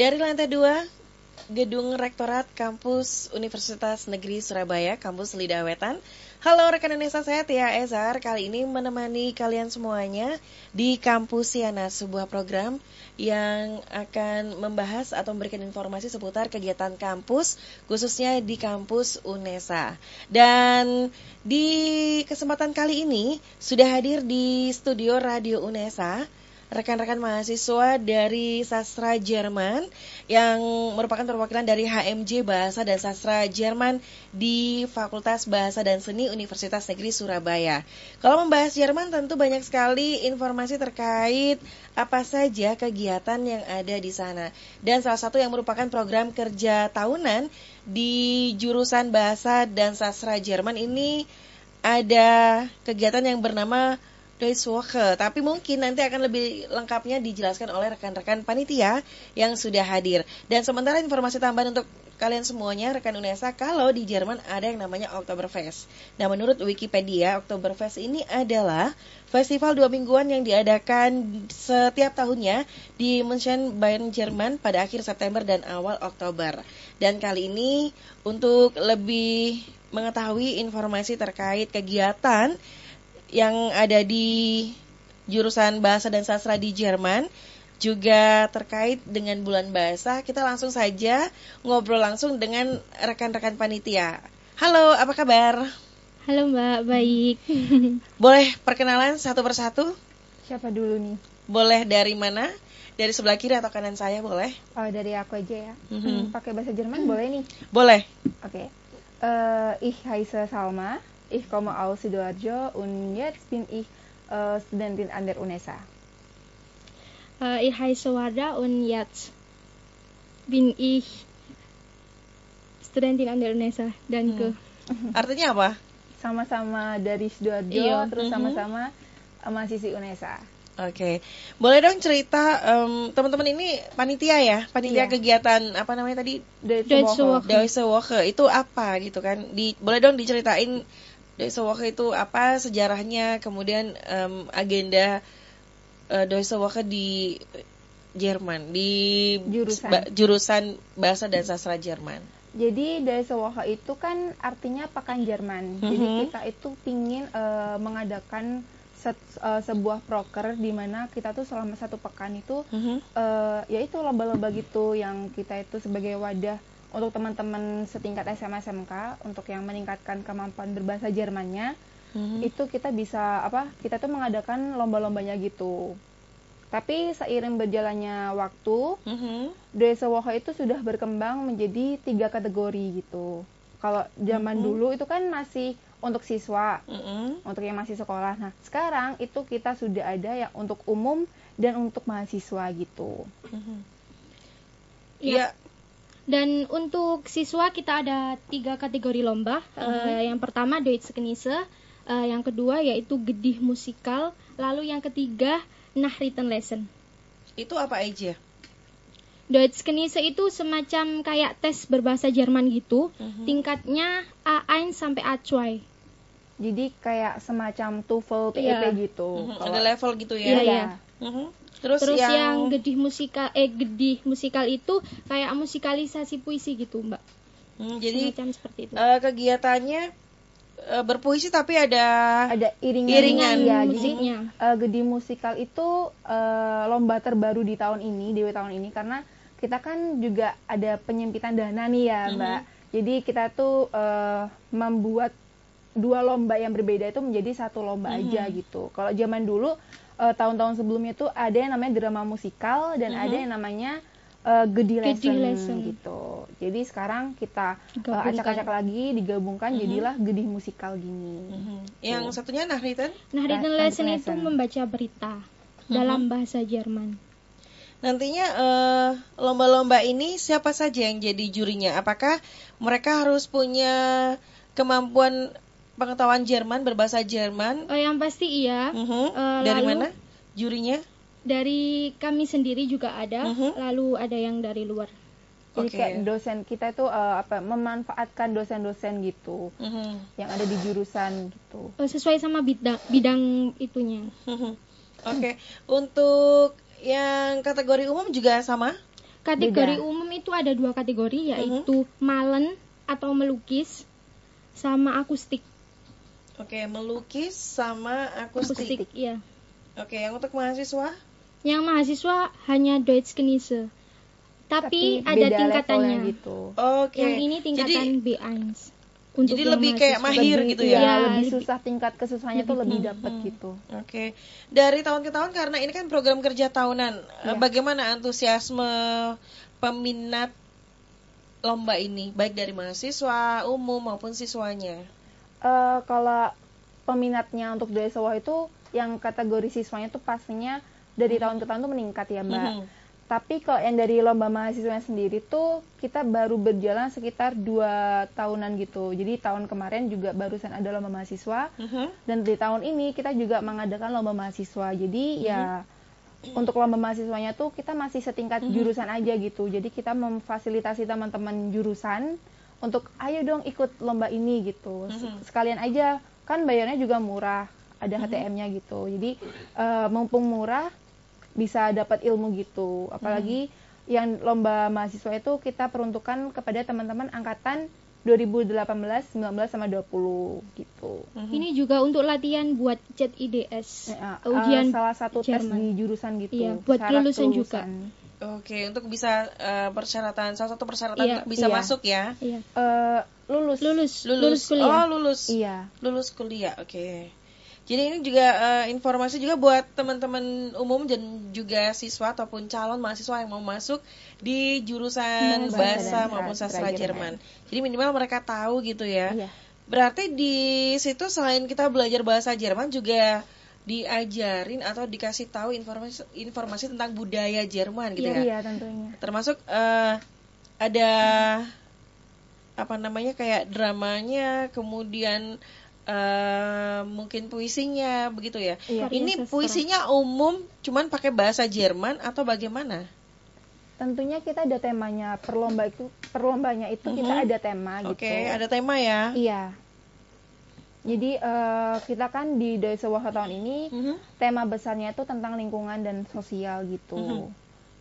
Dari lantai 2 Gedung Rektorat Kampus Universitas Negeri Surabaya, Kampus Lidah Wetan. Halo rekan Indonesia, saya Tia Ezar. Kali ini menemani kalian semuanya di Kampus Siana, sebuah program yang akan membahas atau memberikan informasi seputar kegiatan kampus, khususnya di kampus UNESA. Dan di kesempatan kali ini sudah hadir di studio Radio UNESA rekan-rekan mahasiswa dari sastra Jerman yang merupakan perwakilan dari HMJ Bahasa dan Sastra Jerman di Fakultas Bahasa dan Seni Universitas Negeri Surabaya. Kalau membahas Jerman tentu banyak sekali informasi terkait apa saja kegiatan yang ada di sana. Dan salah satu yang merupakan program kerja tahunan di jurusan Bahasa dan Sastra Jerman ini ada kegiatan yang bernama Deutschwoche, tapi mungkin nanti akan lebih lengkapnya dijelaskan oleh rekan-rekan panitia yang sudah hadir. Dan sementara informasi tambahan untuk kalian semuanya, rekan UNESA, kalau di Jerman ada yang namanya Oktoberfest. Nah, menurut Wikipedia, Oktoberfest ini adalah festival dua mingguan yang diadakan setiap tahunnya di München, Bayern, Jerman pada akhir September dan awal Oktober. Dan kali ini untuk lebih mengetahui informasi terkait kegiatan yang ada di jurusan bahasa dan sastra di Jerman juga terkait dengan bulan bahasa. Kita langsung saja ngobrol langsung dengan rekan-rekan panitia. Halo, apa kabar? Halo Mbak, baik. Boleh perkenalan satu persatu? Siapa dulu nih? Boleh dari mana? Dari sebelah kiri atau kanan saya boleh? Oh, dari aku aja ya. Mhm. Hmm, pakai bahasa Jerman boleh nih. Boleh. Oke. Eh, ich heiße Salma. Ich komme aus Sidoarjo und jetzt bin ich äh, Studentin an der UNESA. Äh, ich heiße Warda und jetzt bin ich Studentin an der UNESA. Danke. Artinya apa? Sama-sama dari Sidoarjo, Iya, terus mhm. sama-sama eh, mahasiswi UNESA. Oke, boleh dong cerita em, teman-teman ini panitia ya, panitia Iya. kegiatan apa namanya tadi Deutsche. Woche. Deutsche Woche itu apa gitu kan? Di, boleh dong diceritain Woche itu apa sejarahnya, kemudian em, agenda eh, Deutsche Woche di Jerman, di Jurusan. ba- jurusan bahasa dan sastra Jerman. Jadi Deutsche Woche itu kan artinya pekan Jerman. Jadi Mhm. kita itu pingin eh, mengadakan set- eh, sebuah proker di mana kita tuh selama satu pekan itu Mhm. eh ya itu lomba-lomba gitu yang kita itu sebagai wadah untuk teman-teman setingkat SMA SMK untuk yang meningkatkan kemampuan berbahasa Jermannya Mhm. itu kita bisa apa kita tuh mengadakan lomba-lombanya gitu tapi seiring berjalannya waktu Mhm. Deutsche Woche itu sudah berkembang menjadi tiga kategori gitu kalau zaman Mhm. dulu itu kan masih untuk siswa Mhm. untuk yang masih sekolah nah sekarang itu kita sudah ada yang untuk umum dan untuk mahasiswa gitu. Iya. Iya. Dan untuk siswa kita ada tiga kategori lomba. Eh, yang pertama Deutsche Kenise, eh, yang kedua yaitu gedih musikal, lalu yang ketiga Nachrichten Lesson. Itu apa aja? Deutsche Kenise itu semacam kayak tes berbahasa Jerman gitu. Mhm. Tingkatnya A1 sampai A2. Jadi kayak semacam TOEFL, PEP Iya. gitu. Kalau- Ada level gitu ya? Iya, Iya. iya. Mhm. Terus, Terus yang, yang, gedih musikal eh gedih musikal itu kayak musikalisasi puisi gitu, Mbak. Hmm, jadi Semacam seperti itu. eh, kegiatannya eh, berpuisi tapi ada ada iringan, Iringan ya. Jadi musiknya. eh, Gedi Musikal itu eh, lomba terbaru di tahun ini, di tahun ini karena kita kan juga ada penyempitan dana nih ya, Mhm. Mbak. Jadi kita tuh eh, membuat dua lomba yang berbeda itu menjadi satu lomba Mhm. aja gitu. Kalau zaman dulu eh, tahun-tahun sebelumnya tuh ada yang namanya drama musikal dan Mhm. ada yang namanya eh, Gedi Gedi lesson, lesson. gitu. Jadi sekarang kita eh, Gabungkan. acak-acak lagi digabungkan Mhm. jadilah Gedi musikal gini. Mhm. yang satunya Nahriten. Nachrichten Nachrichten Lesson itu Lesson. membaca berita dalam bahasa Jerman. Nantinya eh, lomba-lomba ini siapa saja yang jadi jurinya? Apakah mereka harus punya kemampuan pengetahuan Jerman berbahasa Jerman? Eh, yang pasti iya. Mhm. Eh, Dari lalu- mana jurinya? Dari kami sendiri juga ada, Mhm. lalu ada yang dari luar. Jadi Oke. kayak dosen kita itu eh, apa memanfaatkan dosen-dosen gitu Mhm. yang ada di jurusan gitu. Eh, sesuai sama bidang bidang itunya. Mhm. Oke, untuk yang kategori umum juga sama? kategori Beda. umum itu ada dua kategori yaitu malen atau melukis sama akustik. Oke, melukis sama akustik. Akustik, ya. Oke, yang untuk mahasiswa? Yang mahasiswa hanya Deutsch Kenise. Tapi, ada beda tingkatannya. gitu Oke. Yang ini tingkatan Jadi, B1. Untuk jadi lebih kayak mahir Lebih- gitu iya, ya? Ya, lebih lebih- susah tingkat kesusahannya tuh lebih dapat Hmm. gitu Oke. Dari tahun ke tahun karena ini kan program kerja tahunan. Iya. Bagaimana antusiasme peminat lomba ini baik dari mahasiswa umum maupun siswanya? Eh, kalau peminatnya untuk dari sawah itu yang kategori siswanya tuh pastinya dari tahun ke tahun tuh meningkat ya mbak. Mhm. tapi kalau yang dari lomba mahasiswa sendiri tuh kita baru berjalan sekitar dua tahunan gitu. Jadi tahun kemarin juga barusan ada lomba mahasiswa. Mhm. dan di tahun ini kita juga mengadakan lomba mahasiswa. Jadi ya untuk lomba mahasiswanya tuh kita masih setingkat jurusan aja gitu. Jadi kita memfasilitasi teman-teman jurusan untuk ayo dong ikut lomba ini gitu Mhm. sekalian aja kan bayarnya juga murah ada HTM-nya gitu jadi eh, mumpung murah bisa dapat ilmu gitu apalagi yang lomba mahasiswa itu kita peruntukkan kepada teman-teman angkatan 2018, 19 sama 20 gitu. Ini juga untuk latihan buat CET IDS. Ya, ujian eh, salah satu tes Jerman. di jurusan gitu. Iya, buat kelulusan juga. Oke, untuk bisa eh, persyaratan salah satu persyaratan Iya, untuk bisa iya. masuk ya. Iya. Eh, lulus. Lulus, lulus, Lulus, kuliah. Oh, lulus. Iya. Lulus kuliah. Oke. Jadi ini juga eh, informasi juga buat teman-teman umum dan juga siswa ataupun calon mahasiswa yang mau masuk di jurusan Bahasa bahasa dan maupun sastra sastra Jerman. Jerman. Jadi minimal mereka tahu gitu ya. Iya. Berarti di situ selain kita belajar bahasa Jerman juga diajarin atau dikasih tahu informasi informasi tentang budaya Jerman gitu Iya. ya. Iya, tentunya. Termasuk eh, ada apa namanya kayak dramanya, kemudian eh, mungkin puisinya begitu ya. Iya. Ini puisinya umum cuman pakai bahasa Jerman atau bagaimana? Tentunya kita ada temanya. Perlomba itu perlombanya itu kita Mhm. ada tema Oke, gitu. ada tema ya. Iya. Jadi eh, kita kan di Desa Wahha tahun ini Mhm. tema besarnya itu tentang lingkungan dan sosial gitu. Mhm.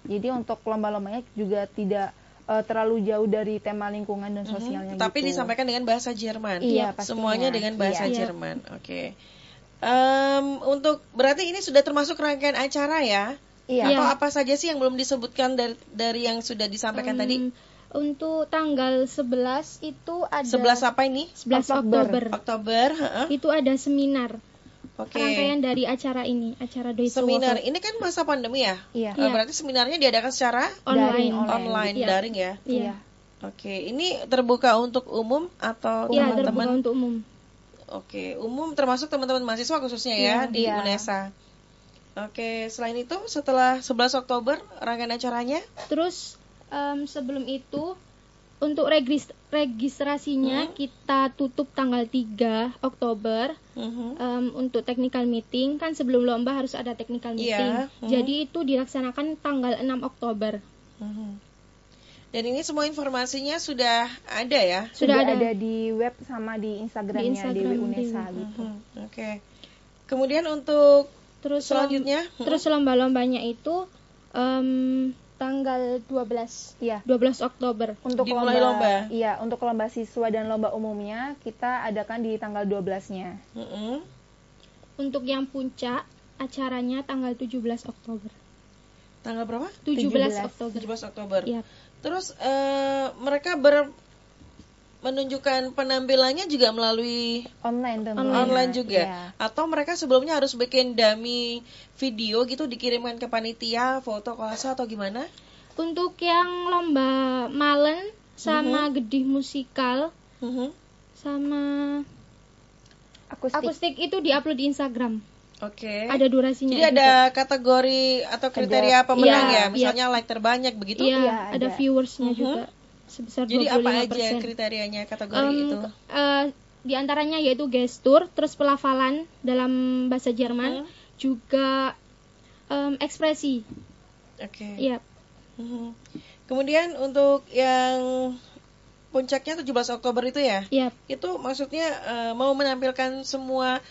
Jadi untuk lomba-lombanya juga tidak eh, terlalu jauh dari tema lingkungan dan Mhm. sosialnya Tapi gitu. disampaikan dengan bahasa Jerman. Iya, pastinya. Semuanya dengan bahasa Iya. Jerman. Oke. Em, untuk berarti ini sudah termasuk rangkaian acara ya? Iya. Iya. Atau apa saja sih yang belum disebutkan dari dari yang sudah disampaikan Em, tadi? Untuk tanggal 11 itu ada 11 apa ini? 11 Oktober. Oktober. Oktober, heeh. Itu ada seminar. Oke. Rangkaian dari acara ini, acara Deutsche Seminar Woche. ini kan masa pandemi ya? Iya. Iya. Berarti seminarnya diadakan secara online. Daring, online, Iya. daring ya? Iya. Oke, ini terbuka untuk umum atau Iya, terbuka teman-teman? untuk umum. Oke, umum termasuk teman-teman mahasiswa khususnya ya Iya. di Iya. UNESA. Oke, selain itu setelah 11 Oktober rangkaian acaranya? Terus em, sebelum itu untuk regis- registrasinya Hmm. kita tutup tanggal 3 Oktober Mhm. em, untuk technical meeting kan sebelum lomba harus ada technical Iya, meeting. hmm. Jadi itu dilaksanakan tanggal 6 Oktober. Mhm. Dan ini semua informasinya sudah ada ya? Sudah, Sudah ada. ada. di web sama di Instagramnya Instagram Dewi. Unesa gitu. Mhm. Oke. Kemudian untuk Terus selanjutnya, lom- terus lomba-lombanya itu em, tanggal 12 Iya. 12 Oktober. Untuk Dimulai lomba, lomba. iya, untuk lomba siswa dan lomba umumnya kita adakan di tanggal 12-nya. Mhm. Untuk yang puncak acaranya tanggal 17 Oktober. tanggal berapa? 17, 17. Oktober. 17 Oktober. Iya. Terus eh, mereka ber menunjukkan penampilannya juga melalui Online tentunya. online juga Iya. atau mereka sebelumnya harus bikin dummy video gitu dikirimkan ke panitia foto kolase atau gimana Untuk yang lomba malen sama gedih musikal Mhm. sama Akustik. akustik itu diupload di Instagram. oke Ada durasinya. jadi ada kategori atau kriteria pemenang Iya, ya iya. misalnya like terbanyak begitu Iya, Iya, ada ada. viewersnya Mhm. juga sebesar jadi apa aja 25%. kriterianya kategori Em, itu eh, di antaranya yaitu gestur, terus pelafalan dalam bahasa Jerman, Mhm. juga em, ekspresi. oke Iya, Mhm. kemudian untuk yang puncaknya 17 Oktober itu ya iya. itu maksudnya eh, mau menampilkan semua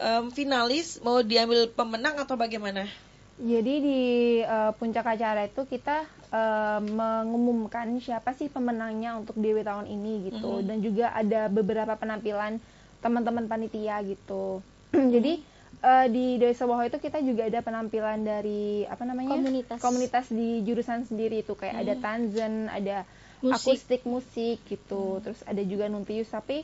em, finalis mau diambil pemenang atau bagaimana Jadi di eh, puncak acara itu kita eh, mengumumkan siapa sih pemenangnya untuk DW tahun ini gitu. Mhm. dan juga ada beberapa penampilan teman-teman panitia gitu. Jadi eh, di Dewi Sewoho itu kita juga ada penampilan dari apa namanya? Komunitas. komunitas di jurusan sendiri itu kayak ada tanzen ada Musik. akustik musik gitu. Terus ada juga nuntius. Tapi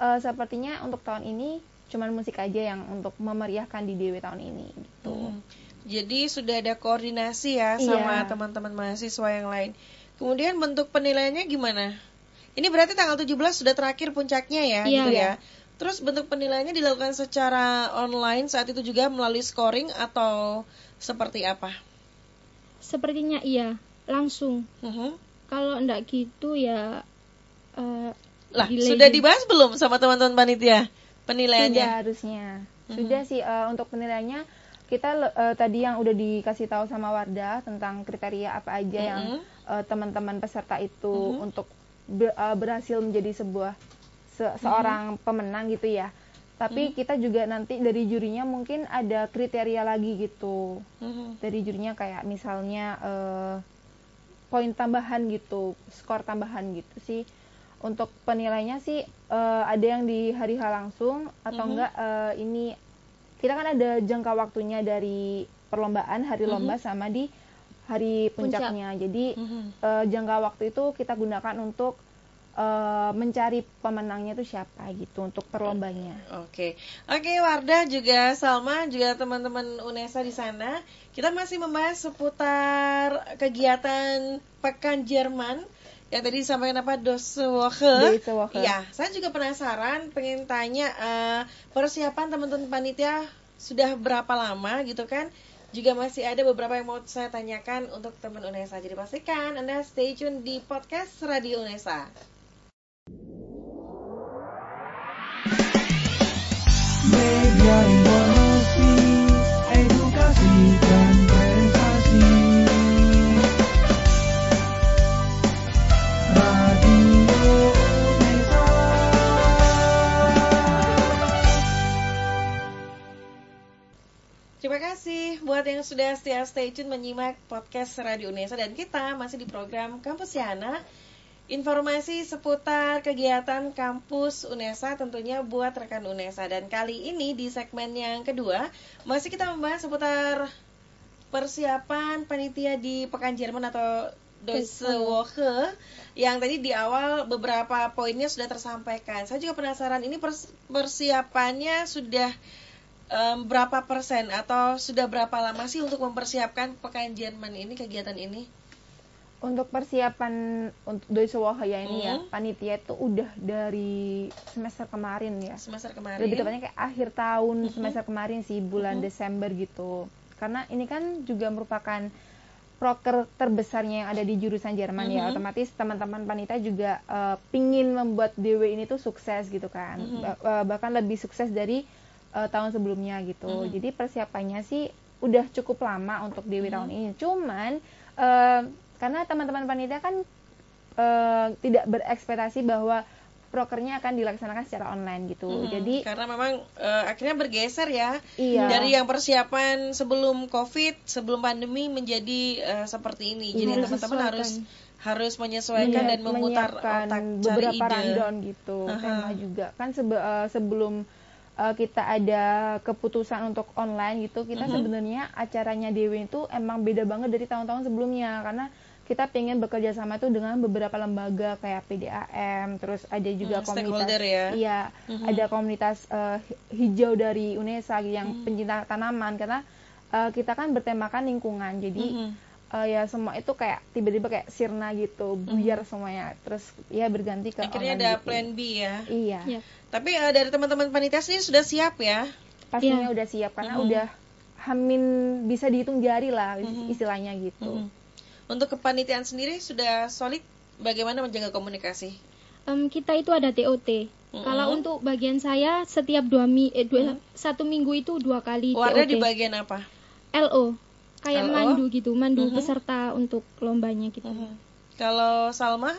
eh, sepertinya untuk tahun ini cuman musik aja yang untuk memeriahkan di DW tahun ini gitu. Hmm. Jadi sudah ada koordinasi ya Iya. sama teman-teman mahasiswa yang lain. Kemudian bentuk penilaiannya gimana? Ini berarti tanggal 17 sudah terakhir puncaknya ya, Iya. gitu ya. Terus bentuk penilaiannya dilakukan secara online saat itu juga melalui scoring atau seperti apa? Sepertinya iya, langsung. Mhm. Kalau enggak gitu ya eh, Lah, delay sudah dibahas belum sama teman-teman panitia penilaiannya? Sudah harusnya. Sudah sih eh, untuk penilaiannya kita eh, tadi yang udah dikasih tahu sama Wardah tentang kriteria apa aja yang Mhm. eh, teman-teman peserta itu untuk be- eh, berhasil menjadi sebuah se- seorang pemenang gitu ya. Tapi kita juga nanti dari jurinya mungkin ada kriteria lagi gitu. Mhm. Dari jurinya kayak misalnya eh, poin tambahan gitu, skor tambahan gitu sih. Untuk penilainya sih eh, ada yang di hari H langsung atau Mhm. enggak eh, ini kita kan ada jangka waktunya dari perlombaan hari Mhm. lomba sama di hari Puncak. puncaknya. Jadi Mhm. eh, jangka waktu itu kita gunakan untuk eh, mencari pemenangnya itu siapa gitu untuk perlombanya. Oke, oke Wardah juga Salma juga teman-teman UNESA di sana. Kita masih membahas seputar kegiatan Pekan Jerman yang tadi disampaikan apa. Doswoche. Iya, saya juga penasaran, pengen tanya eh, persiapan teman-teman panitia sudah berapa lama gitu kan? Juga masih ada beberapa yang mau saya tanyakan untuk teman UNESA. Jadi pastikan Anda stay tune di podcast Radio UNESA. Setia stay tune menyimak podcast Radio Unesa dan kita masih di program Kampus Yana. Informasi seputar kegiatan kampus UNESA tentunya buat rekan UNESA dan kali ini di segmen yang kedua masih kita membahas seputar persiapan panitia di Pekan Jerman atau Deutsche Woche yang tadi di awal beberapa poinnya sudah tersampaikan. Saya juga penasaran ini pers- persiapannya sudah em, berapa persen atau sudah berapa lama sih untuk mempersiapkan Pekan Jerman ini kegiatan ini? Untuk persiapan untuk Woche ya ini ya, Mhm. panitia itu udah dari semester kemarin ya. Semester kemarin. Lebih tepatnya kayak akhir tahun semester kemarin sih, bulan Mhm. Desember gitu. Karena ini kan juga merupakan proker terbesarnya yang ada di jurusan Jerman ya. Mhm. Otomatis teman-teman panitia juga eh, pingin membuat DW ini tuh sukses gitu kan. Mhm. Ba- eh, bahkan lebih sukses dari eh, tahun sebelumnya gitu. Mhm. Jadi persiapannya sih udah cukup lama untuk DW Mhm. tahun ini. Cuman eh, karena teman-teman panitia kan eh, tidak berekspektasi bahwa prokernya akan dilaksanakan secara online gitu. Mhm, Jadi karena memang eh, akhirnya bergeser ya Iya. dari yang persiapan sebelum COVID, sebelum pandemi menjadi eh, seperti ini. Jadi Iya. teman-teman harus harus menyesuaikan dan memutar otak cari beberapa ide. rundown gitu Aha. tema juga kan sebe- eh, sebelum eh, kita ada keputusan untuk online gitu kita Mhm. sebenarnya acaranya Dewi itu emang beda banget dari tahun-tahun sebelumnya karena kita pengen bekerja sama tuh dengan beberapa lembaga kayak PDAM terus ada juga Hmm, komunitas ya. iya Mhm. ada komunitas hi- hijau dari UNESA yang Mhm. pencinta tanaman karena eh, kita kan bertemakan lingkungan jadi Mhm. Eh, ya semua itu kayak tiba-tiba kayak sirna gitu buyar semuanya terus ya berganti ke Akhirnya ada gitu. plan B ya. iya Ya. Tapi eh, dari teman-teman panitia sendiri sudah siap ya? pastinya Iya. udah siap karena Mhm. udah hamin bisa dihitung jari lah Mhm. istilahnya gitu Mhm. Untuk kepanitiaan sendiri sudah solid bagaimana menjaga komunikasi? Em, kita itu ada TOT. Mhm. Kalau untuk bagian saya setiap dua mi eh, dua, satu minggu itu dua kali Warna di bagian apa? LO kayak LO? mandu gitu, mandu Mhm. peserta untuk lombanya gitu. Mhm. Kalau Salma?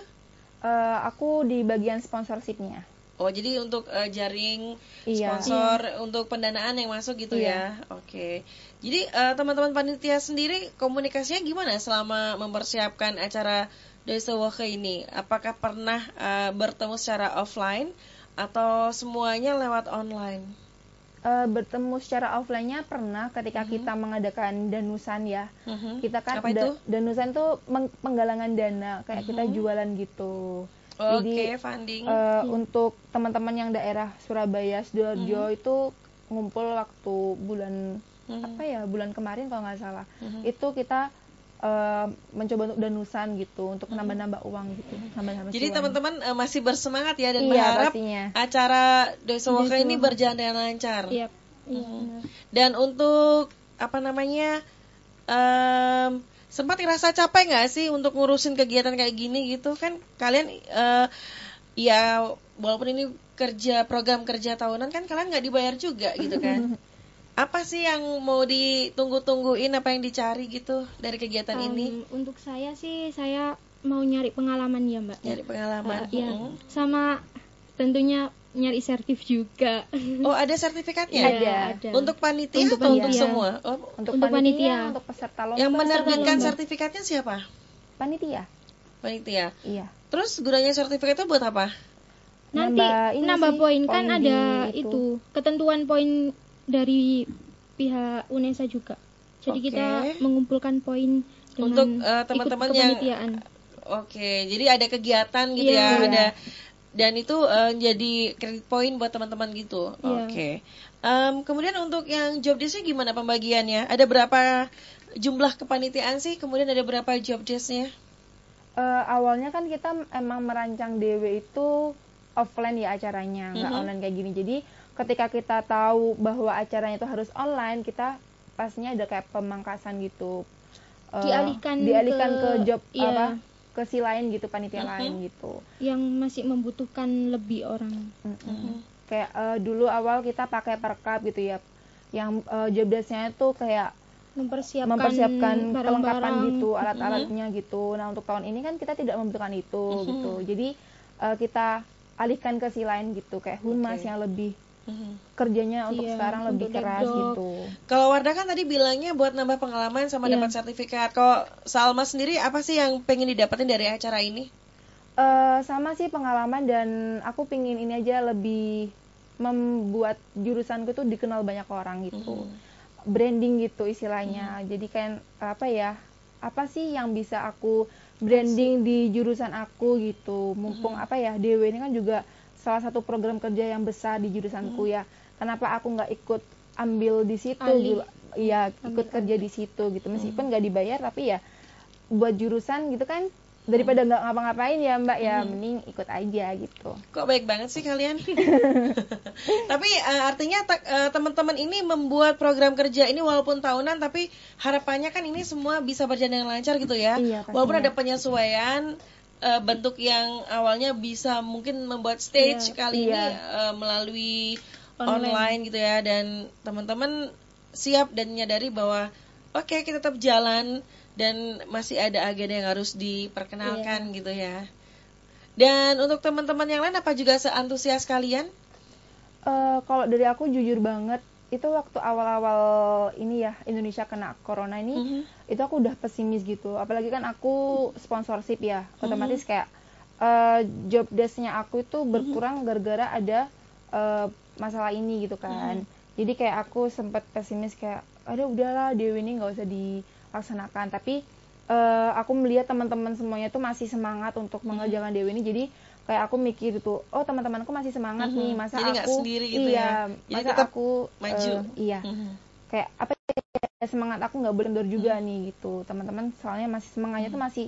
Eh, aku di bagian sponsorshipnya Oh, jadi untuk eh, jaring Iya. sponsor untuk pendanaan yang masuk gitu Iya. ya. Oke. Jadi eh, teman-teman panitia sendiri komunikasinya gimana selama mempersiapkan acara Desa Woke ini? Apakah pernah eh, bertemu secara offline atau semuanya lewat online? Eh, bertemu secara offline-nya pernah ketika kita mengadakan danusan ya. Mhm. Kita kan Apa da- danusan tuh meng- penggalangan dana kayak kita Mhm. jualan gitu. Oke, Jadi funding. eh, untuk teman-teman yang daerah Surabaya, Sidoarjo Mhm. itu ngumpul waktu bulan Mhm. apa ya bulan kemarin kalau nggak salah. Mhm. Itu kita eh, mencoba untuk danusan gitu untuk nambah-nambah uang gitu, nambah-nambah Jadi teman-teman eh, masih bersemangat ya dan Iya, berharap pastinya. acara Desa Desa ini berjalan dengan lancar. Iya. Iya. Mhm. benar. Dan untuk apa namanya em, sempat ngerasa capek nggak sih untuk ngurusin kegiatan kayak gini gitu kan kalian eh, ya walaupun ini kerja program kerja tahunan kan kalian nggak dibayar juga gitu kan apa sih yang mau ditunggu-tungguin apa yang dicari gitu dari kegiatan Em, ini Untuk saya sih saya mau nyari pengalaman ya mbak. nyari pengalaman Eh, iya. Mhm. Sama tentunya nyari sertif juga. oh ada sertifikatnya Ada. ada. untuk panitia Untuk atau untuk panitia. semua oh, untuk, untuk panitia, panitia. untuk peserta lomba, yang menerbitkan lomba. sertifikatnya siapa panitia. panitia Iya. terus gunanya sertifikat itu buat apa Nanti Nambah ini nambah poin kan poin ada di itu ketentuan poin dari pihak UNESA juga. Jadi Oke. kita mengumpulkan poin dengan Untuk, ikut teman-teman yang- kepanitiaan. Oke, jadi ada kegiatan gitu Iya. ya, Iya. ada dan itu eh, jadi kredit poin buat teman-teman gitu. Iya. Oke. Em, kemudian untuk yang job desknya gimana pembagiannya? Ada berapa jumlah kepanitiaan sih? Kemudian ada berapa job desknya? Eh, awalnya kan kita emang merancang DW itu offline ya acaranya, nggak Mhm. online kayak gini. Jadi ketika kita tahu bahwa acaranya itu harus online, kita pastinya ada kayak pemangkasan gitu. Eh, Dialihkan dialihkan ke, ke- job iya. apa ke si lain gitu, panitia Mhm. lain gitu. yang masih membutuhkan lebih orang. Mm-mm. Kayak eh, dulu awal kita pakai perkap gitu ya, yang eh, job desk-nya itu kayak Mempersiapkan, mempersiapkan kelengkapan gitu alat-alatnya gitu nah untuk tahun ini kan kita tidak membutuhkan itu Mhm. gitu jadi eh, kita alihkan ke si lain gitu kayak humas Oke. yang lebih Mhm. kerjanya untuk Iya, sekarang lebih untuk keras laptop. gitu Kalau Wardah kan tadi bilangnya buat nambah pengalaman sama Iya. dapat sertifikat. Kalau Salma sendiri apa sih yang pengen didapetin dari acara ini? Eh, sama sih pengalaman dan aku pingin ini aja lebih membuat jurusanku tuh dikenal banyak orang gitu Mhm. branding gitu istilahnya jadi kan apa ya apa sih yang bisa aku branding di jurusan aku gitu mumpung apa ya DW ini kan juga salah satu program kerja yang besar di jurusanku ya. Kenapa aku nggak ikut ambil di situ gitu? Ya ikut kerja di situ gitu. Meskipun nggak dibayar tapi ya buat jurusan gitu kan daripada nggak ngapa-ngapain ya mbak ya mending ikut aja gitu. Kok baik banget sih kalian? tapi eh, artinya eh, teman-teman ini membuat program kerja ini walaupun tahunan tapi harapannya kan ini semua bisa berjalan dengan lancar gitu ya. Iya, pastinya. walaupun ada penyesuaian eh, bentuk yang awalnya bisa mungkin membuat stage Iya, kali ini iya. eh, melalui Online. online. gitu ya dan teman-teman siap dan menyadari bahwa oke kita tetap jalan dan masih ada agenda yang harus diperkenalkan gitu ya. Dan untuk teman-teman yang lain apa juga seantusias kalian? Eh, kalau dari aku jujur banget itu waktu awal-awal ini ya Indonesia kena corona ini Mhm. Itu aku udah pesimis gitu apalagi kan aku sponsorship ya Mhm. otomatis kayak eh, job desknya aku itu Mhm. berkurang gara-gara ada eh, masalah ini gitu kan Mhm. jadi kayak aku sempat pesimis kayak ada udahlah Dewi ini nggak usah dilaksanakan tapi eh, aku melihat teman-teman semuanya tuh masih semangat untuk mengerjakan Dewi ini jadi kayak aku mikir tuh oh teman-temanku masih semangat Mhm. nih masa Jadi aku sendiri gitu iya ya. Jadi masa aku maju. eh, iya Mhm. kayak apa ya, semangat aku nggak boleh kendor juga nih gitu. Teman-teman soalnya masih semangatnya tuh masih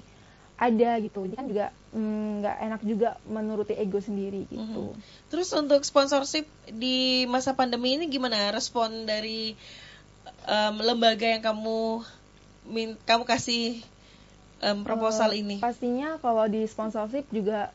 ada gitu. Jadi kan juga mm, nggak enak juga menuruti ego sendiri gitu. Terus untuk sponsorship di masa pandemi ini gimana? Respon dari em, lembaga yang kamu min kamu kasih em, proposal Eh, ini? pastinya kalau di sponsorship juga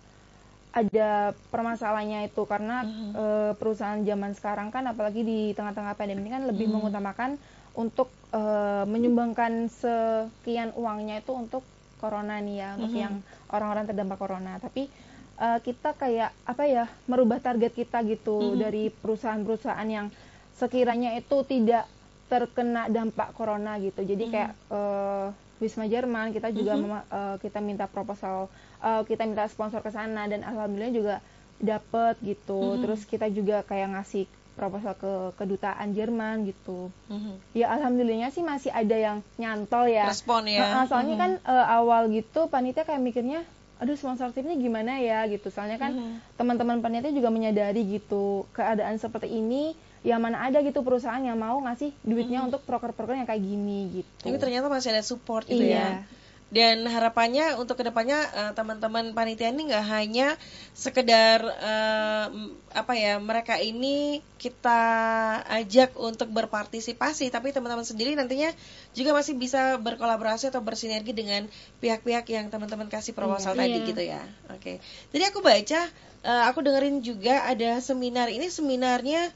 ada permasalahannya itu. Karena Mhm. eh, perusahaan zaman sekarang kan apalagi di tengah-tengah pandemi ini kan lebih Mhm. mengutamakan untuk eh, menyumbangkan sekian uangnya itu untuk corona nih ya untuk Mhm. yang orang-orang terdampak corona tapi eh, kita kayak apa ya merubah target kita gitu Mhm. dari perusahaan-perusahaan yang sekiranya itu tidak terkena dampak corona gitu. Jadi Mhm. kayak eh, Wisma Jerman kita juga Mhm. mema- eh, kita minta proposal eh, kita minta sponsor ke sana dan alhamdulillah juga dapet gitu. Mhm. Terus kita juga kayak ngasih proposal ke kedutaan Jerman gitu. Mhm. Ya alhamdulillahnya sih masih ada yang nyantol ya. Respon ya. Heeh, soalnya Mhm. kan eh, awal gitu panitia kayak mikirnya aduh sponsorshipnya gimana ya gitu soalnya kan Mhm. teman-teman panitia juga menyadari gitu keadaan seperti ini ya mana ada gitu perusahaan yang mau ngasih duitnya untuk proker-proker yang kayak gini gitu Tapi ternyata masih ada support gitu ya. Dan harapannya untuk ke depannya eh, teman-teman panitia ini nggak hanya sekedar m- apa ya mereka ini kita ajak untuk berpartisipasi, tapi teman-teman sendiri nantinya juga masih bisa berkolaborasi atau bersinergi dengan pihak-pihak yang teman-teman kasih proposal Iya. tadi Iya. gitu ya. Oke. Jadi aku baca, eh, aku dengerin juga ada seminar ini seminarnya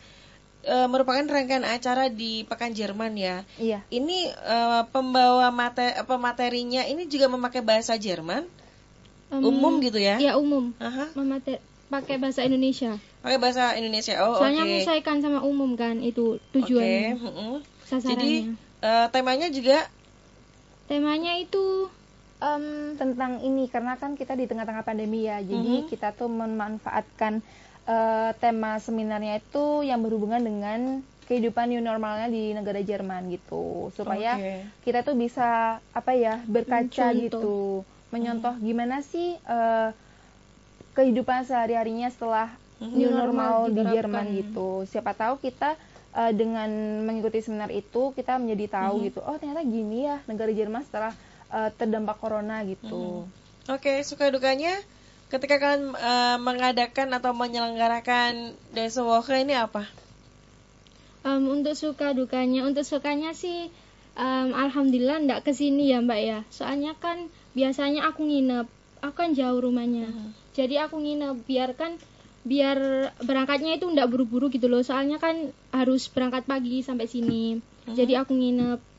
eh, merupakan rangkaian acara di Pekan Jerman ya. iya Ini eh, pembawa mate pematerinya ini juga memakai bahasa Jerman Em, umum gitu ya? Ya umum. Aha, Memate- pakai bahasa Indonesia. pakai bahasa Indonesia. Oh, Soalnya oke. menyesuaikan sama umum kan itu Oke, tujuannya, mm-mm. sasarannya. Jadi eh, temanya juga Temanya itu Em, tentang ini karena kan kita di tengah-tengah pandemi ya jadi Mhm. kita tuh memanfaatkan eh, tema seminarnya itu yang berhubungan dengan kehidupan new normalnya di negara Jerman gitu supaya Oke. kita tuh bisa apa ya berkaca Mencontoh. gitu menyontoh gimana sih eh, kehidupan sehari-harinya setelah Mhm. new normal, normal di. Jerman gitu siapa tahu kita eh, dengan mengikuti seminar itu kita menjadi tahu Mhm. gitu oh ternyata gini ya negara Jerman setelah eh, terdampak corona gitu Oke, suka dukanya ketika kalian eh, mengadakan atau menyelenggarakan Desa Woke ini apa? em, untuk suka dukanya, untuk sukanya sih em, alhamdulillah ndak ke sini ya mbak ya. Soalnya kan biasanya aku nginep, aku kan jauh rumahnya. Mhm. Jadi aku nginep biarkan biar berangkatnya itu ndak buru-buru gitu loh. Soalnya kan harus berangkat pagi sampai sini. Jadi aku nginep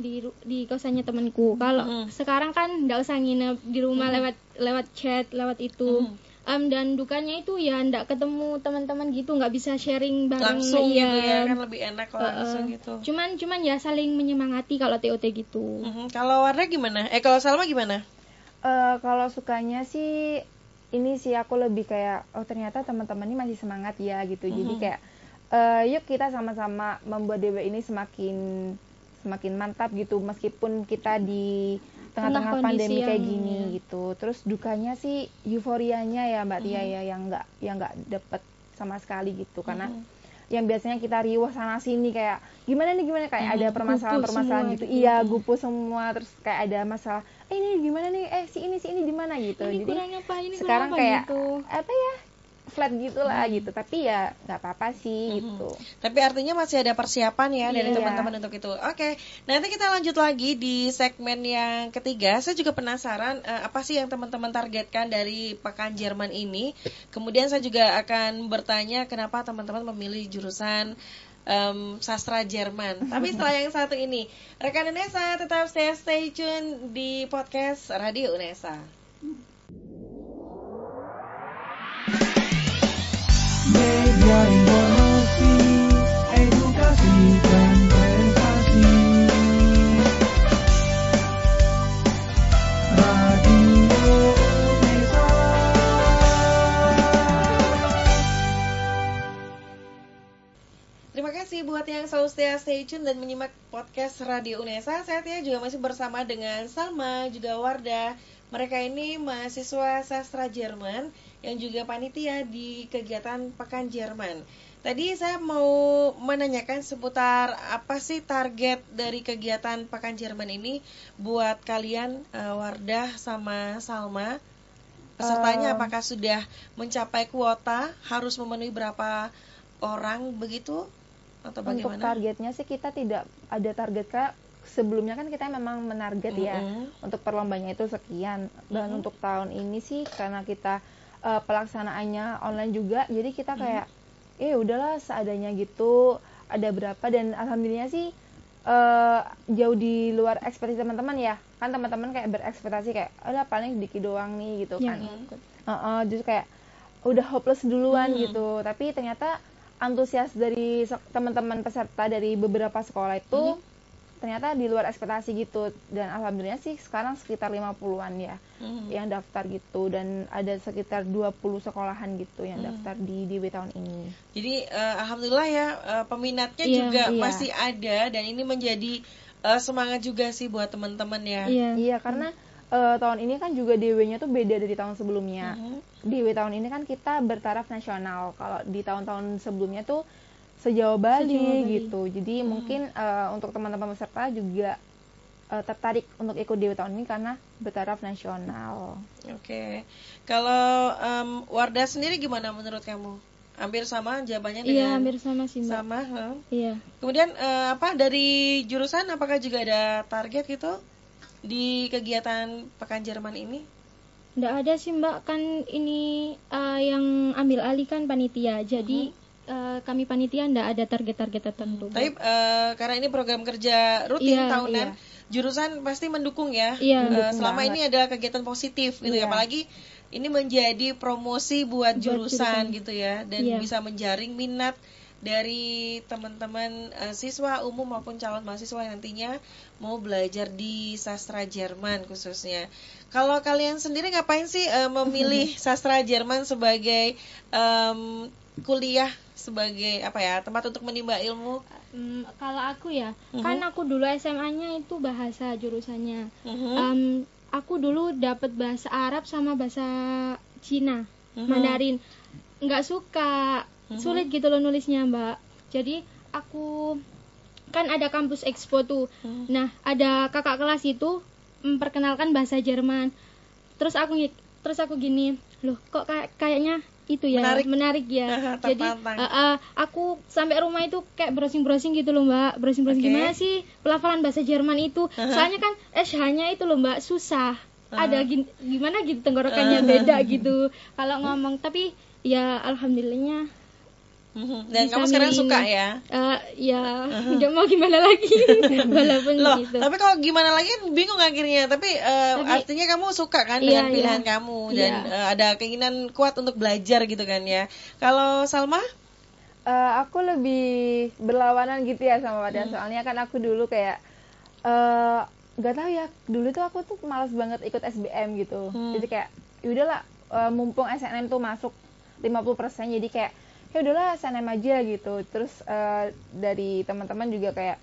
di di kosannya temanku. Kalau Mhm. sekarang kan ndak usah nginep di rumah lewat lewat chat, lewat itu. Mhm. Em, dan dukanya itu ya ndak ketemu teman-teman gitu, nggak bisa sharing bareng Langsung gitu ya, kan lebih enak kalau langsung gitu. Cuman cuman ya saling menyemangati kalau TOT gitu. Mhm. Kalau Warna gimana? Eh kalau Salma gimana? Eh, kalau sukanya sih ini sih aku lebih kayak oh ternyata teman-teman ini masih semangat ya gitu jadi Mhm. kayak eh, yuk kita sama-sama membuat DW ini semakin semakin mantap gitu meskipun kita di tengah-tengah pandemi kayak yang- gini ya. gitu terus dukanya sih euforianya ya mbak Tia Mhm. ya yang nggak yang nggak dapet sama sekali gitu karena Mhm. yang biasanya kita riuh sana sini kayak gimana nih gimana kayak Mhm, ada permasalahan-permasalahan gitu semua gitu. iya gupuh semua terus kayak ada masalah eh ini gimana nih eh si ini si ini di mana gitu Ini jadi apa, ini sekarang apa kayak gitu. apa ya flat gitulah gitu tapi ya nggak apa-apa sih Mhm. gitu Tapi artinya masih ada persiapan ya dari Iya. teman-teman untuk itu. Oke, nanti kita lanjut lagi di segmen yang ketiga. Saya juga penasaran eh, apa sih yang teman-teman targetkan dari pekan Jerman ini. Kemudian saya juga akan bertanya kenapa teman-teman memilih jurusan em, sastra Jerman. Tapi setelah yang satu ini, rekan Unesa tetap stay stay tune di podcast Radio Unesa. Terima kasih buat yang selalu stay, tune dan menyimak podcast Radio Unesa. Saya Tia juga masih bersama dengan Salma, juga Wardah. Mereka ini mahasiswa sastra Jerman yang juga panitia di kegiatan Pekan Jerman. Tadi saya mau menanyakan seputar apa sih target dari kegiatan Pekan Jerman ini buat kalian eh, Wardah sama Salma. Pesertanya Um, apakah sudah mencapai kuota? Harus memenuhi berapa orang begitu? Atau untuk bagaimana? targetnya sih kita tidak ada target kak sebelumnya kan kita memang menarget ya Mm-mm. untuk perlombanya itu sekian dan Mhm. untuk tahun ini sih karena kita eh, pelaksanaannya online juga jadi kita kayak eh udahlah seadanya gitu ada berapa dan alhamdulillah sih eh, jauh di luar ekspektasi teman-teman ya kan teman-teman kayak berekspektasi kayak ada paling sedikit doang nih gitu Ya. kan Heeh, justru kayak udah hopeless duluan Hmm. gitu tapi ternyata antusias dari teman-teman peserta dari beberapa sekolah itu Hmm. Ternyata di luar ekspektasi gitu dan alhamdulillah sih sekarang sekitar 50-an ya Mhm. yang daftar gitu dan ada sekitar 20 sekolahan gitu yang Hmm. daftar di DW tahun ini. Jadi eh, alhamdulillah ya eh, peminatnya Iya, juga iya. masih ada dan ini menjadi eh, semangat juga sih buat teman-teman ya. Iya. Iya karena eh, tahun ini kan juga DW-nya tuh beda dari tahun sebelumnya. Mhm. DW tahun ini kan kita bertaraf nasional. Kalau di tahun-tahun sebelumnya tuh sejauh Bali, Sejauh Bali. gitu. Jadi mungkin eh, untuk teman-teman peserta juga eh, tertarik untuk ikut DW tahun ini karena bertaraf nasional. Oke. Kalau em, Wardah sendiri gimana menurut kamu? Hampir sama jawabannya dengan Iya, hampir sama sih, Mbak. sama. huh? Iya. Kemudian eh, apa dari jurusan apakah juga ada target gitu di kegiatan Pekan Jerman ini? Nggak ada sih mbak kan ini eh, yang ambil alih kan panitia jadi eh, kami panitia nggak ada target-target tertentu. Tapi eh, karena ini program kerja rutin Iya, tahunan, jurusan pasti mendukung ya. Iya. Eh, Mendukung selama banget. ini adalah kegiatan positif gitu ya, Iya. apalagi ini menjadi promosi buat, Buat jurusan, jurusan. gitu ya, dan Iya. bisa menjaring minat dari teman-teman eh, siswa umum maupun calon mahasiswa yang nantinya mau belajar di sastra Jerman khususnya. Kalau kalian sendiri ngapain sih eh, memilih sastra Jerman sebagai em, kuliah sebagai apa ya tempat untuk menimba ilmu? Hmm, kalau aku ya Mhm. kan aku dulu SMA-nya itu bahasa jurusannya. Mhm. Em, aku dulu dapat bahasa Arab sama bahasa Cina Mhm. Mandarin. Nggak suka Mhm. sulit gitu loh nulisnya mbak. Jadi aku kan ada kampus expo tuh. Mhm. Nah, ada kakak kelas itu memperkenalkan bahasa Jerman. Terus aku terus aku gini, loh kok kayak kayaknya itu ya Menarik. ya. Aha, Jadi eh, eh, aku sampai rumah itu kayak browsing-browsing gitu loh mbak, browsing-browsing Oke. gimana sih pelafalan bahasa Jerman itu. Soalnya kan SH-nya itu loh mbak susah. Ada gimana gitu tenggorokannya beda gitu. Kalau ngomong tapi ya alhamdulillahnya. Dan Bisa kamu sekarang milih. suka ya? eh, ya nggak mau gimana lagi walaupun Loh, gitu. tapi kalau gimana lagi kan bingung akhirnya. Tapi, eh, Tapi- artinya kamu suka kan dengan Iya, pilihan iya. kamu dan Iya. eh, ada keinginan kuat untuk belajar gitu kan ya. Kalau Salma? Eh, aku lebih berlawanan gitu ya sama Pada Hmm. soalnya kan aku dulu kayak eh nggak tahu ya dulu tuh aku tuh malas banget ikut SBM gitu Hmm. jadi kayak yaudahlah eh, mumpung SNM tuh masuk 50% jadi kayak ya udahlah SNM aja gitu. Terus eh, dari teman-teman juga kayak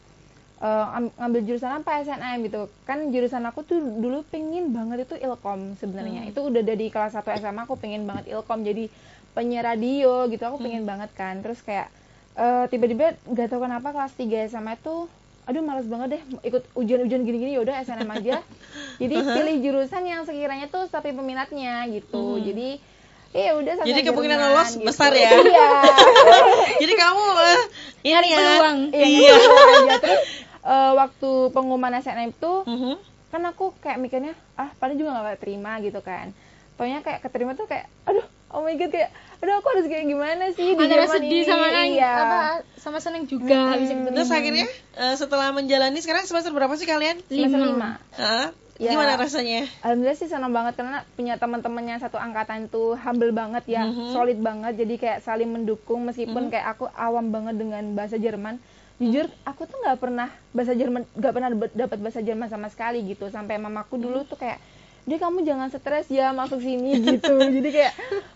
am- ngambil jurusan apa SNM gitu. Kan jurusan aku tuh dulu pengen banget itu ilkom sebenarnya. Hmm. itu udah dari kelas 1 SMA aku pengen banget ilkom. Jadi penyiar radio gitu aku Hmm. pengen banget kan. Terus kayak eh, tiba-tiba nggak tahu kenapa kelas 3 SMA itu aduh males banget deh ikut ujian-ujian gini-gini yaudah SNM aja. Jadi pilih jurusan yang sekiranya tuh tapi peminatnya gitu. Hmm. jadi ya udah sastra Jadi kemungkinan Jerman lolos gitu. besar ya? iya Jadi kamu eh, ini Nyari ya. peluang. iya Iya. aja. terus eh, waktu pengumuman SNM tuh Mhm. kan aku kayak mikirnya ah paling juga gak terima gitu kan Taunya kayak keterima tuh kayak aduh oh my god kayak aduh aku harus kayak gimana sih di antara Jerman sedih ini sama nang- iya. apa sama seneng juga bisa ketemu. Terus akhirnya eh, setelah menjalani sekarang semester berapa sih kalian? Semester Lima. lima. Ya. Gimana rasanya? Alhamdulillah sih senang banget karena punya teman-temannya satu angkatan tuh humble banget ya, Mhm. solid banget. Jadi kayak saling mendukung meskipun kayak aku awam banget dengan bahasa Jerman. Jujur aku tuh nggak pernah bahasa Jerman, nggak pernah dapat bahasa Jerman sama sekali gitu. Sampai mamaku dulu tuh kayak, dia kamu jangan stres ya masuk sini gitu. Jadi kayak,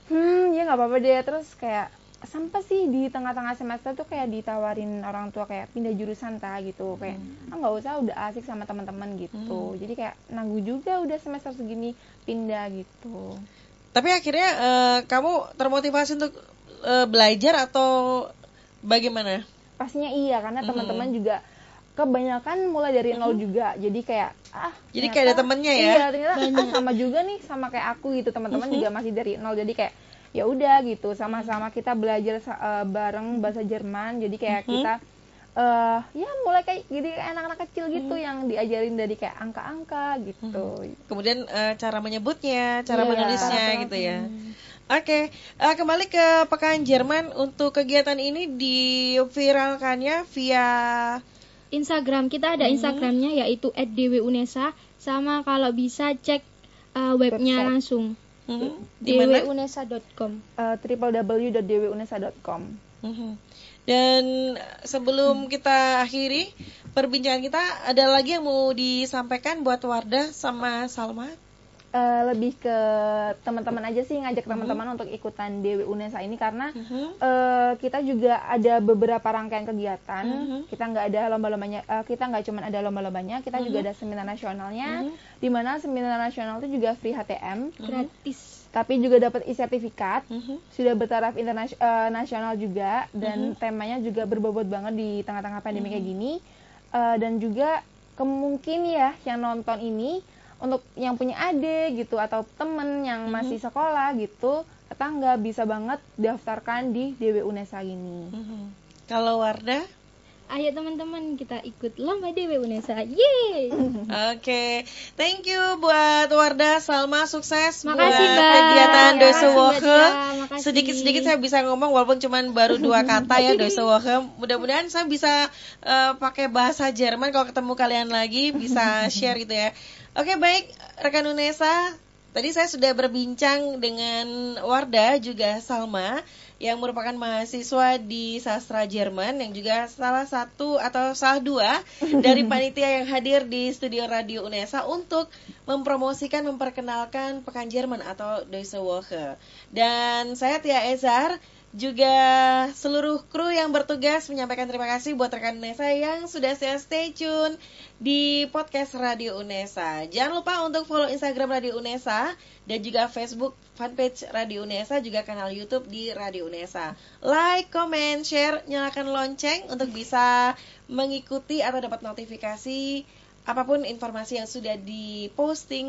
hmm ya nggak apa-apa deh. Terus kayak sampai sih di tengah-tengah semester tuh kayak ditawarin orang tua kayak pindah jurusan ta gitu. Kayak ah nggak usah udah asik sama teman-teman gitu. Jadi kayak nanggu juga udah semester segini pindah gitu. Tapi akhirnya eh, kamu termotivasi untuk eh, belajar atau bagaimana? pastinya iya karena Mhm. teman-teman juga kebanyakan mulai dari nol juga. Jadi kayak ah Jadi ternyata- kayak ada temennya ya? iya ternyata ah, sama juga nih sama kayak aku gitu. Teman-teman juga masih dari nol. Jadi kayak ya udah gitu sama-sama kita belajar sa- eh, bareng bahasa Jerman. Jadi kayak kita eh ya mulai kayak jadi kayak anak-anak kecil gitu yang diajarin dari kayak angka-angka gitu. Kemudian eh, cara menyebutnya, cara Iya, menulisnya cara gitu ya. Oke, eh, kembali ke Pekan Jerman. Untuk kegiatan ini diviralkannya via Instagram. Kita ada Instagramnya yaitu @dwunesa. Sama kalau bisa cek uh, webnya Website. langsung Di mana? dwunesa.com. Uh, www.dwunesa.com. Mhm. Dan sebelum kita akhiri perbincangan kita, ada lagi yang mau disampaikan buat Wardah sama Salma? Eh, lebih ke teman-teman aja sih ngajak teman-teman untuk ikutan Dewi Unesa ini karena Mhm. eh, kita juga ada beberapa rangkaian kegiatan. Mhm. Kita nggak ada lomba-lombanya, eh, kita nggak cuma ada lomba-lombanya, kita juga ada seminar nasionalnya. Mhm. Di mana seminar nasional itu juga free HTM, Gratis. tapi juga dapat e-sertifikat. Mhm. Sudah bertaraf internasional juga dan temanya juga berbobot banget di tengah-tengah pandemi kayak gini. Eh, dan juga kemungkin ya yang nonton ini untuk yang punya adik gitu atau temen yang masih sekolah gitu tetangga bisa banget daftarkan di DW Unesa ini. Mhm. Kalau Wardah? Ayo teman-teman kita ikut lomba Dewi Unesa. Yeay! Oke, thank you buat Wardah, Salma, sukses Makasih, buat Mbak. kegiatan. Cia. Makasih. Sedikit-sedikit saya bisa ngomong walaupun cuma baru dua kata ya Dosa Woche. Mudah-mudahan saya bisa eh, pakai bahasa Jerman kalau ketemu kalian lagi bisa share gitu ya. Oke, baik rekan Unesa. Tadi saya sudah berbincang dengan Wardah juga Salma yang merupakan mahasiswa di sastra Jerman yang juga salah satu atau salah dua dari panitia yang hadir di studio Radio Unesa untuk mempromosikan memperkenalkan Pekan Jerman atau Deutsche Woche. Dan saya Tia Ezar juga seluruh kru yang bertugas menyampaikan terima kasih buat rekan Unesa yang sudah saya stay tune di podcast Radio Unesa. Jangan lupa untuk follow Instagram Radio Unesa dan juga Facebook fanpage Radio Unesa juga kanal YouTube di Radio Unesa. Like, comment, share, nyalakan lonceng untuk bisa mengikuti atau dapat notifikasi apa pun informasi yang sudah diposting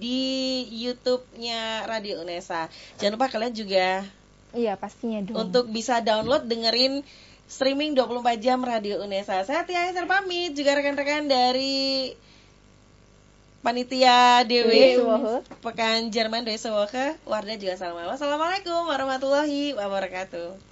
di YouTube-nya Radio Unesa. Jangan lupa kalian juga Iya pastinya dong. untuk bisa download dengerin streaming 24 jam Radio Unesa. Saya Tia Eser pamit juga rekan-rekan dari panitia Dewi. Pekan Jerman Dewi Woche, Wardah juga salam. Wassalamualaikum warahmatullahi wabarakatuh.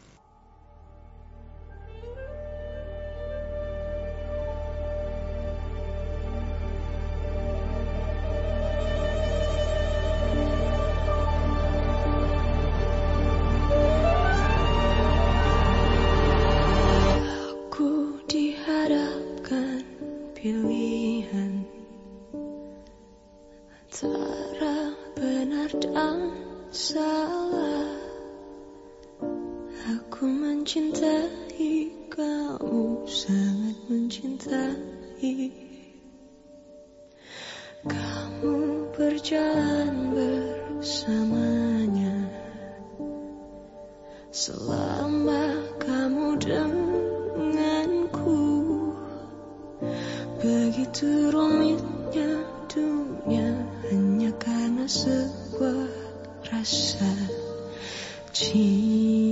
Salah. Aku mencintai kamu, sangat mencintai. Kamu berjalan bersamanya selama kamu denganku begitu rumitnya dunia hanya karena sebuah ابرش چی